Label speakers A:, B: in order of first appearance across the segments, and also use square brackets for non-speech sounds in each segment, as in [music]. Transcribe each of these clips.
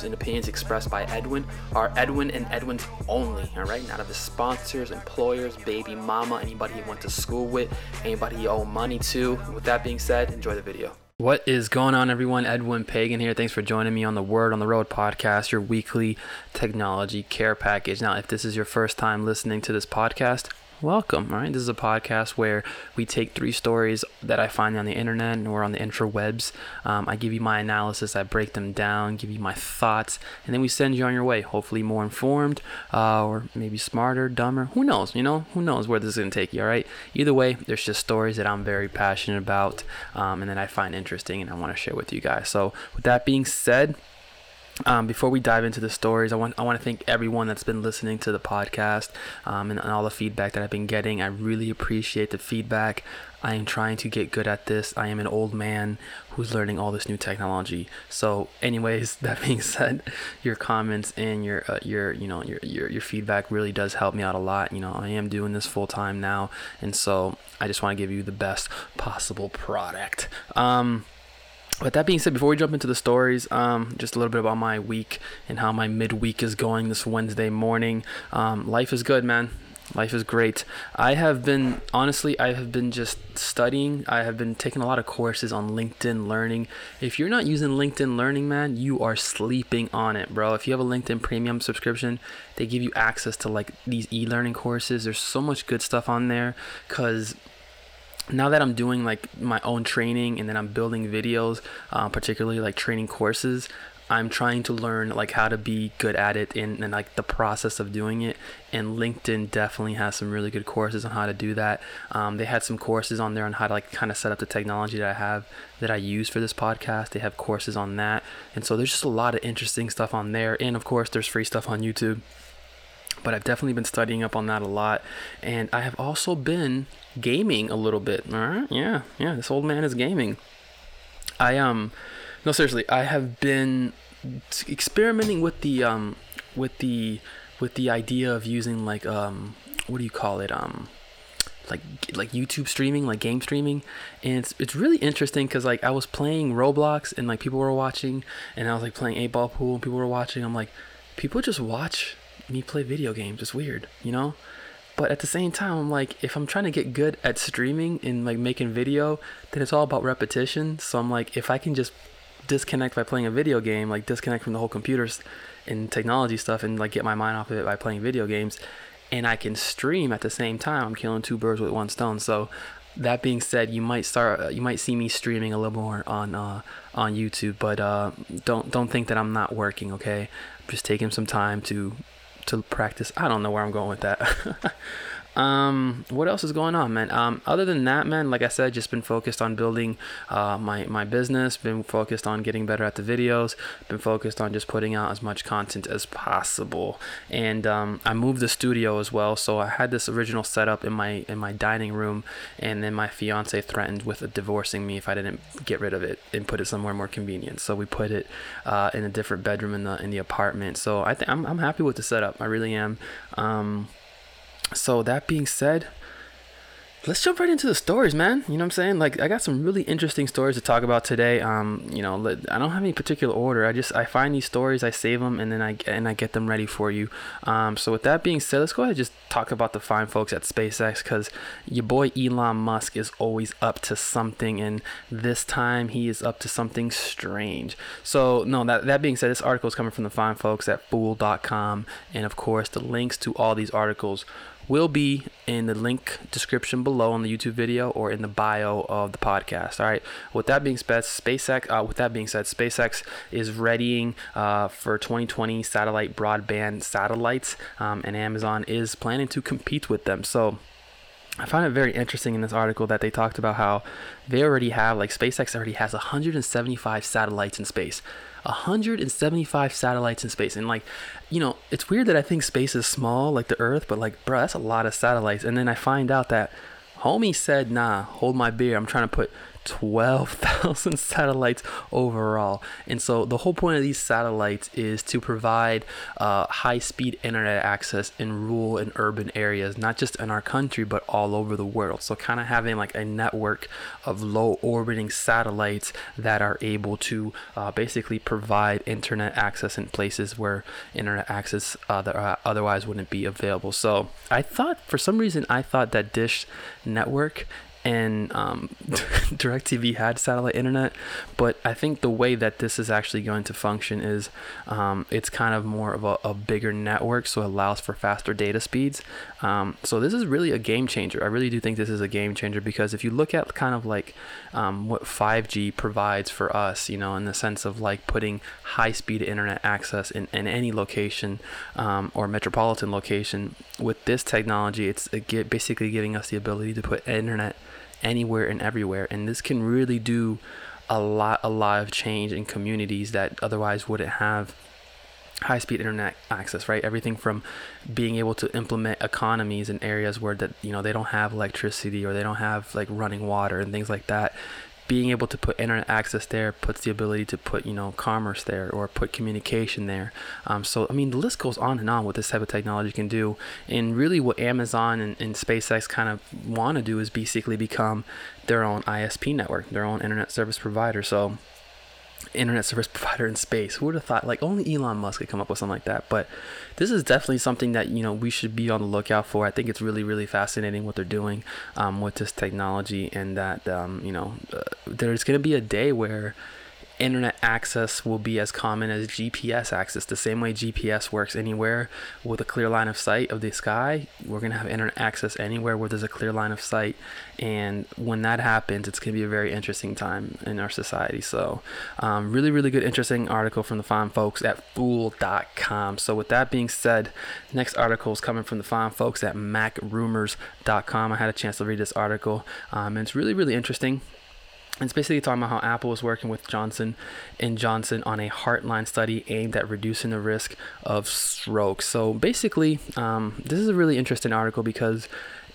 A: views and opinions expressed by Edwin are Edwin and Edwin's only, all right? Not of his sponsors, employers, baby mama, anybody he went to school with, anybody he owe money to. With that being said, enjoy the video. What is going on, everyone? Edwin Pagan here. Thanks for joining me on the Word on the Road podcast, your weekly technology care package. Now, if this is your first time listening to this podcast, welcome. All right, this is a podcast where we take three stories that I find on the internet or on the interwebs. Um, I give you my analysis, I break them down, give you my thoughts, and then we send you on your way. Hopefully, more informed uh, or maybe smarter, dumber. Who knows? You know, who knows where this is gonna take you? All right. Either way, there's just stories that I'm very passionate about, um, and that I find interesting, and I want to share with you guys. So, with that being said. Um, before we dive into the stories, I want I want to thank everyone that's been listening to the podcast um, and, and, all the feedback that I've been getting. I really appreciate the feedback. I am trying to get good at this. I am an old man who's learning all this new technology. So, anyways, [laughs] that being said, your comments and your uh, your you know your, your your feedback really does help me out a lot. You know, I am doing this full time now, and so I just want to give you the best possible product. Um, but that being said, before we jump into the stories, um, just a little bit about my week and how my midweek is going this Wednesday morning. Um, life is good, man. Life is great. I have been, honestly, I have been just studying. I have been taking a lot of courses on LinkedIn Learning. If you're not using LinkedIn Learning, man, you are sleeping on it, bro. If you have a LinkedIn Premium subscription, they give you access to like these e learning courses. There's so much good stuff on there because now that I'm doing like my own training and then I'm building videos, uh, particularly like training courses, I'm trying to learn like how to be good at it and, and like the process of doing it. And LinkedIn definitely has some really good courses on how to do that. Um, they had some courses on there on how to like kind of set up the technology that I have that I use for this podcast. They have courses on that, and so there's just a lot of interesting stuff on there. And of course, there's free stuff on YouTube but I've definitely been studying up on that a lot. And I have also been gaming a little bit. All right, yeah, yeah. This old man is gaming. I um, no seriously, I have been experimenting with the um, with the with the idea of using like um, what do you call it um like like YouTube streaming, like game streaming, and it's it's really interesting because like I was playing Roblox and like people were watching, and I was like playing eight ball pool and people were watching. I'm like, people just watch me play video games. It's weird, you know? But at the same time, I'm like, if I'm trying to get good at streaming and like making video, then it's all about repetition. So I'm like, if I can just disconnect by playing a video game, like disconnect from the whole computers and technology stuff and like get my mind off of it by playing video games, and I can stream at the same time, I'm killing two birds with one stone. So that being said, you might start, uh, you might see me streaming a little more on uh, on YouTube, but uh, don't don't think that I'm not working. Okay, I'm just taking some time to to practice. I don't know where I'm going with that. [laughs] um, what else is going on, man? Um, other than that, man, like I said, just been focused on building uh, my my business. Been focused on getting better at the videos. Been focused on just putting out as much content as possible. And um, I moved the studio as well, so I had this original setup in my in my dining room, and then my fiance threatened with divorcing me if I didn't get rid of it and put it somewhere more convenient. So we put it uh, in a different bedroom in the in the apartment. So I think I'm I'm happy with the setup. I really am. Um, so that being said, let's jump right into the stories, man. You know what I'm saying? Like I got some really interesting stories to talk about today. Um, you know, I don't have any particular order. I just I find these stories, I save them, and then I and I get them ready for you. Um, so with that being said, let's go ahead and just talk about the fine folks at SpaceX because your boy Elon Musk is always up to something, and this time he is up to something strange. So no, that that being said, this article is coming from the fine folks at Fool.com, and of course the links to all these articles will be in the link description below on the YouTube video or in the bio of the podcast. All right. With that being said, SpaceX. Uh, with that being said, SpaceX is readying uh, for 2020 satellite broadband satellites, um, and Amazon is planning to compete with them. So. I find it very interesting in this article that they talked about how they already have, like, SpaceX already has 175 satellites in space. 175 satellites in space. And like, you know, it's weird that I think space is small, like the Earth, but like, bro, that's a lot of satellites. And then I find out that homie said, nah, hold my beer. I'm trying to put 12,000 [laughs] satellites overall. And so the whole point of these satellites is to provide uh, high speed internet access in rural and urban areas, not just in our country, but all over the world. So, kind of having like a network of low orbiting satellites that are able to uh, basically provide internet access in places where internet access uh, that uh, otherwise wouldn't be available. So, I thought for some reason, I thought that Dish Network and um, [laughs] DirecTV had satellite internet, but I think the way that this is actually going to function is um, it's kind of more of a, a, bigger network, so it allows for faster data speeds. Um, so this is really a game changer. I really do think this is a game changer because if you look at kind of like um, what 5G provides for us, you know, in the sense of like putting high-speed internet access in, in any location um, or metropolitan location, with this technology, it's basically giving us the ability to put internet anywhere and everywhere. And this can really do a lot, a lot of change in communities that otherwise wouldn't have high speed internet access right everything from being able to implement economies in areas where that you know they don't have electricity or they don't have like running water and things like that being able to put internet access there puts the ability to put you know commerce there or put communication there. Um, so i mean the list goes on and on what this type of technology can do. And really what amazon and, and spacex kind of want to do is basically become their own isp network their own internet service provider. So internet service [laughs] provider in space. Who would have thought? Like only Elon Musk could come up with something like that. But this is definitely something that you know we should be on the lookout for. I think it's really really fascinating what they're doing um, with this technology, and that um, you know uh, there's going to be a day where internet access will be as common as GPS access. The same way GPS works anywhere with a clear line of sight of the sky, we're going to have internet access anywhere where there's a clear line of sight. And when that happens, it's going to be a very interesting time in our society. So, um, really, really good, interesting article from the fine folks at fool.com. So, with that being said, next article is coming from the fine folks at macrumors.com. I had a chance to read this article, um, and it's really, really interesting. It's basically talking about how Apple is working with Johnson and Johnson on a Heartline study aimed at reducing the risk of stroke. So basically, um, this is a really interesting article because,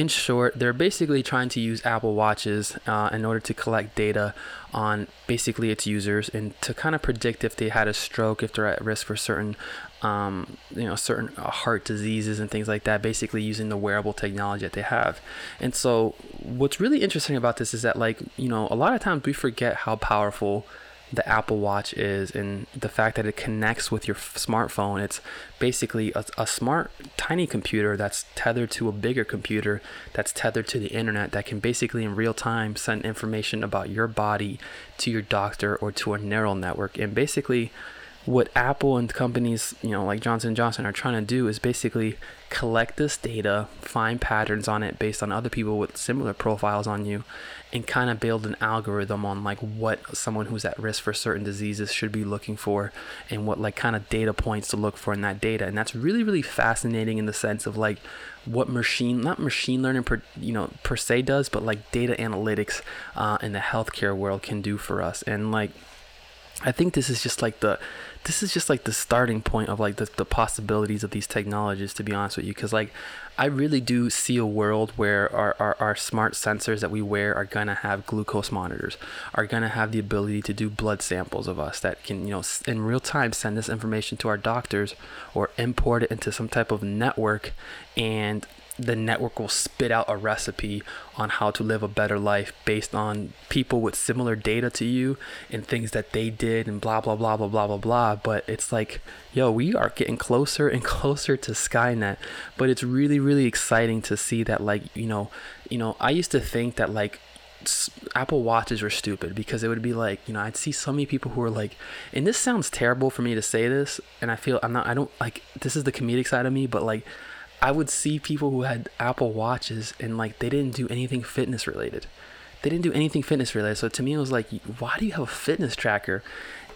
A: in short, they're basically trying to use Apple Watches uh, in order to collect data on basically its users and to kind of predict if they had a stroke, if they're at risk for certain um, you know, certain uh, heart diseases and things like that, basically using the wearable technology that they have. And so, what's really interesting about this is that, like, you know, a lot of times we forget how powerful the Apple Watch is and the fact that it connects with your smartphone. It's basically a, a, smart, tiny computer that's tethered to a bigger computer that's tethered to the internet that can basically in real time send information about your body to your doctor or to a neural network. And basically, what Apple and companies, you know, like Johnson Johnson are trying to do is basically collect this data, find patterns on it based on other people with similar profiles on you, and kind of build an algorithm on like what someone who's at risk for certain diseases should be looking for and what like kind of data points to look for in that data. And that's really really fascinating in the sense of like what machine not machine learning per you know per se does, but like data analytics uh, in the healthcare world can do for us. And like I think this is just like the this is just like the starting point of like the, the possibilities of these technologies to be honest with you because like i really do see a world where our, our, our smart sensors that we wear are going to have glucose monitors are going to have the ability to do blood samples of us that can you know in real time send this information to our doctors or import it into some type of network and the network will spit out a recipe on how to live a better life based on people with similar data to you and things that they did and blah blah blah blah blah blah blah. But it's like yo we are getting closer and [laughs] closer to skynet. But it's really really exciting to see that like you know you know i used to think that like Apple Watches were stupid because it would be like, you know, I'd see so many people who are like, and this sounds terrible for me to say this, and I feel I'm not, I don't like, this is the comedic side of me, but like, I would see people who had Apple Watches and like they didn't do anything fitness related. They didn't do anything fitness related. So to me, it was like, why do you have a fitness tracker?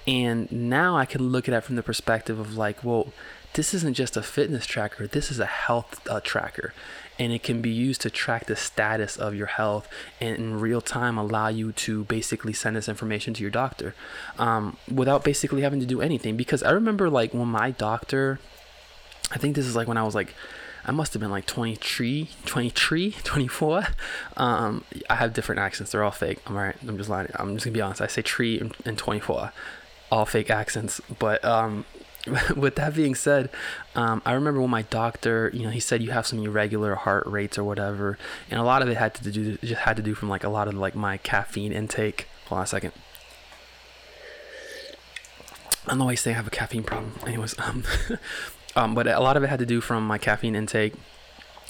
A: And now I can look at it from the perspective of like, well, this isn't just a fitness tracker. This is a health uh, tracker, and it can be used to track the status of your health and in real time allow you to basically send this information to your doctor um, without basically having to do anything. Because I remember like when my doctor, I think this is like when I was like I must have been like 23, 23, 24. Um, I have different accents. They're all fake. I'm all right. I'm just lying. I'm just gonna be honest. I say tree and, and 24, all fake accents. But um, [laughs] with that being said, um, I remember when my doctor, you know, he said you have some irregular heart rates or whatever, and a lot of it had to do just had to do from like a lot of like my caffeine intake. Hold on a second. I don't know why he's saying I have a caffeine problem. Anyways, um, [laughs] um, but a lot of it had to do from my caffeine intake.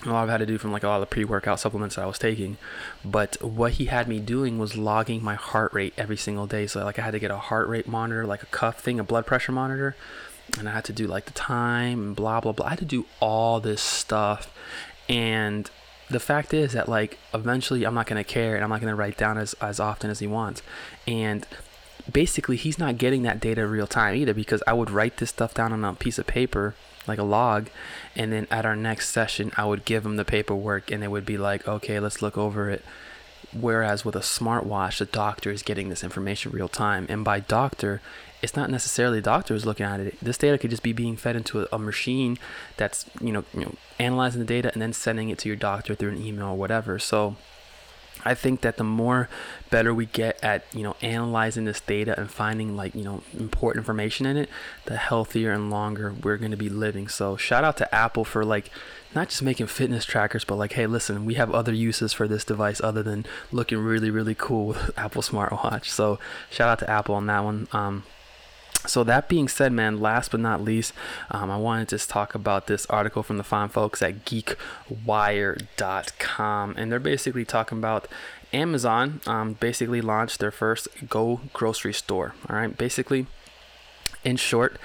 A: A lot of it had to do from like a lot of the pre-workout supplements I was taking. But what he had me doing was logging my heart rate every single day. So like I had to get a heart rate monitor, like a cuff thing, a blood pressure monitor, and I had to do like the time and blah blah blah. I had to do all this stuff, and the fact is that like eventually I'm not gonna care and I'm not gonna write down as as often as he wants, and basically he's not getting that data real time either because I would write this stuff down on a piece of paper like a log and then at our next session I would give them the paperwork and it would be like okay let's look over it. Whereas with a smartwatch the doctor is getting this information real time and by doctor it's not necessarily the doctor who's looking at it. This data could just be being fed into a, a machine that's you know, you know analyzing the data and then sending it to your doctor through an email or whatever. So I think that the more better we get at you know analyzing this data and finding like you know important information in it, the healthier and longer we're going to be living. So shout out to Apple for like not just making fitness trackers, but like hey, listen, we have other uses for this device other than looking really really cool with [laughs] Apple smartwatch. So shout out to Apple on that one. Um, so that being said, man, last but not least, um, I wanted to talk about this article from the fine folks at GeekWire.com, and they're basically talking about Amazon. Um, basically launched their first Go grocery store. All right, basically, in short,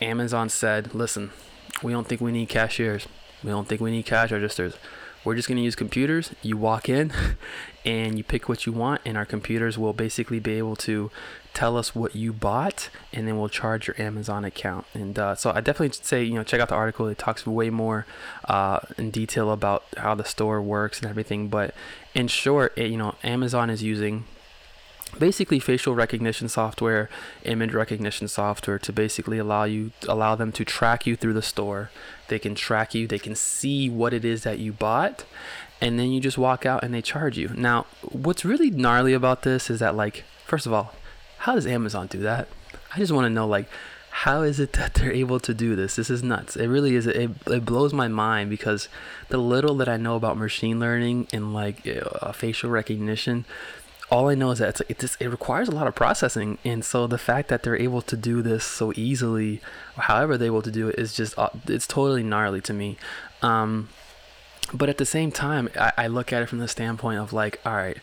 A: Amazon said, "Listen, we don't think we need cashiers. We don't think we need cash registers. We're just going to use computers. You walk in [laughs] and you pick what you want, and our computers will basically be able to tell us what you bought, and then we'll charge your Amazon account. And uh, so I definitely say, you know, check out the article. It talks way more uh, in detail about how the store works and everything. But in short, it, you know, Amazon is using basically facial recognition software image recognition software to basically allow you allow them to track you through the store they can track you they can see what it is that you bought and then you just walk out and they charge you now what's really gnarly about this is that like first of all how does amazon do that? I just want to know like how is it that they're able to do this? This is nuts. It really is it, it blows my mind because the little that i know about machine learning and like uh, facial recognition all I know is that it's, it just it requires a lot of processing, and so the fact that they're able to do this so easily, however they're able to do it, is just uh, it's totally gnarly to me. Um, but at the same time, I, I look at it from the standpoint of like, all right,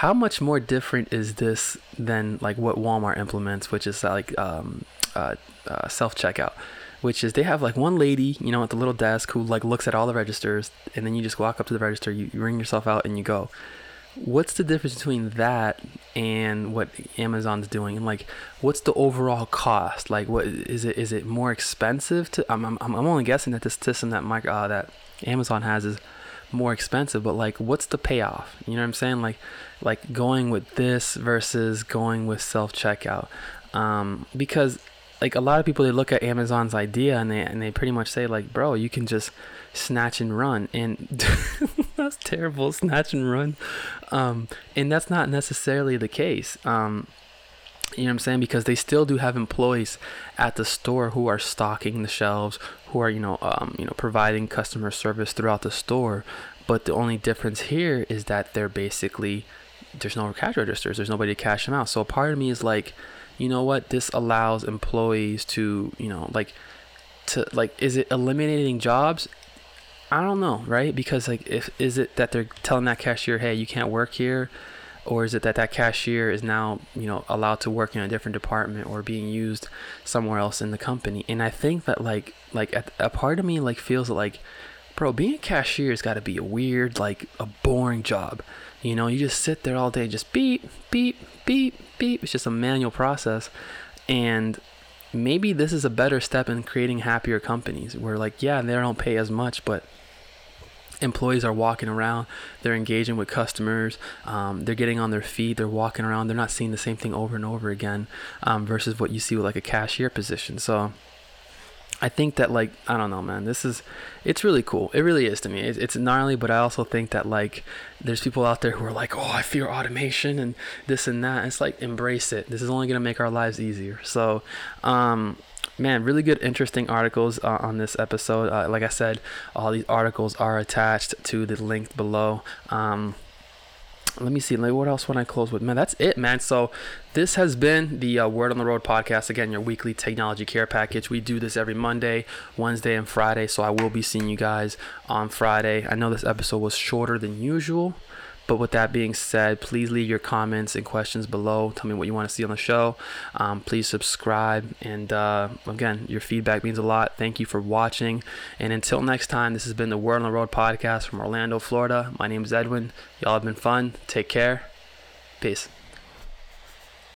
A: how much more different is this than like what Walmart implements, which is like um, uh, uh, self checkout which is they have like one lady, you know, at the little desk who like looks at all the registers, and then you just walk up to the register, you, you ring yourself out, and you go. What's the difference between that and what Amazon's doing? And like what's the overall cost? Like what is it is it more expensive to I'm I'm, I'm only guessing that this system that my uh, that Amazon has is more expensive but like what's the payoff? You know what I'm saying? Like like going with this versus going with self checkout um, because like a lot of people they look at Amazon's idea and they and they pretty much say like bro you can just snatch and run. And [laughs] that's terrible snatch and run. Um, and that's not necessarily the case. Um, you know what I'm saying? Because they still do have employees at the store who are stocking the shelves who are you know um, you know providing customer service throughout the store. But the only difference here is that they're basically there's no cash registers. There's nobody to cash them out. So a part of me is like you know what? This allows employees to you know like to like is it eliminating jobs? I don't know, right? Because like, if is it that they're telling that cashier, hey, you can't work here, or is it that that cashier is now you know allowed to work in a different department or being used somewhere else in the company? And I think that like like a, a part of me like feels like, bro, being a cashier has got to be a weird like a boring job. You know, you just sit there all day, just beep beep beep beep. It's just a manual process, and maybe this is a better step in creating happier companies where like yeah they don't pay as much but employees are walking around they're engaging with customers um, they're getting on their feet they're walking around they're not seeing the same thing over and over again um, versus what you see with like a cashier position so I think that like I don't know, man. This is it's really cool. It really is to me. It's, it's gnarly, but I also think that like there's people out there who are like, oh, I fear automation and this and that. It's like embrace it. This is only gonna make our lives easier. So, um, man, really good, interesting articles uh, on this episode. Uh, like I said, all these articles are attached to the link below. Um, let me see what else when i close with man that's it man so this has been the uh, word on the road podcast again your weekly technology care package we do this every monday wednesday and friday so i will be seeing you guys on friday i know this episode was shorter than usual but with that being said, please leave your comments and questions below. Tell me what you want to see on the show. Um, please subscribe. And uh, again, your feedback means a lot. Thank you for watching. And until next time, this has been the Word on the Road podcast from Orlando, Florida. My name is Edwin. Y'all have been fun. Take care. Peace.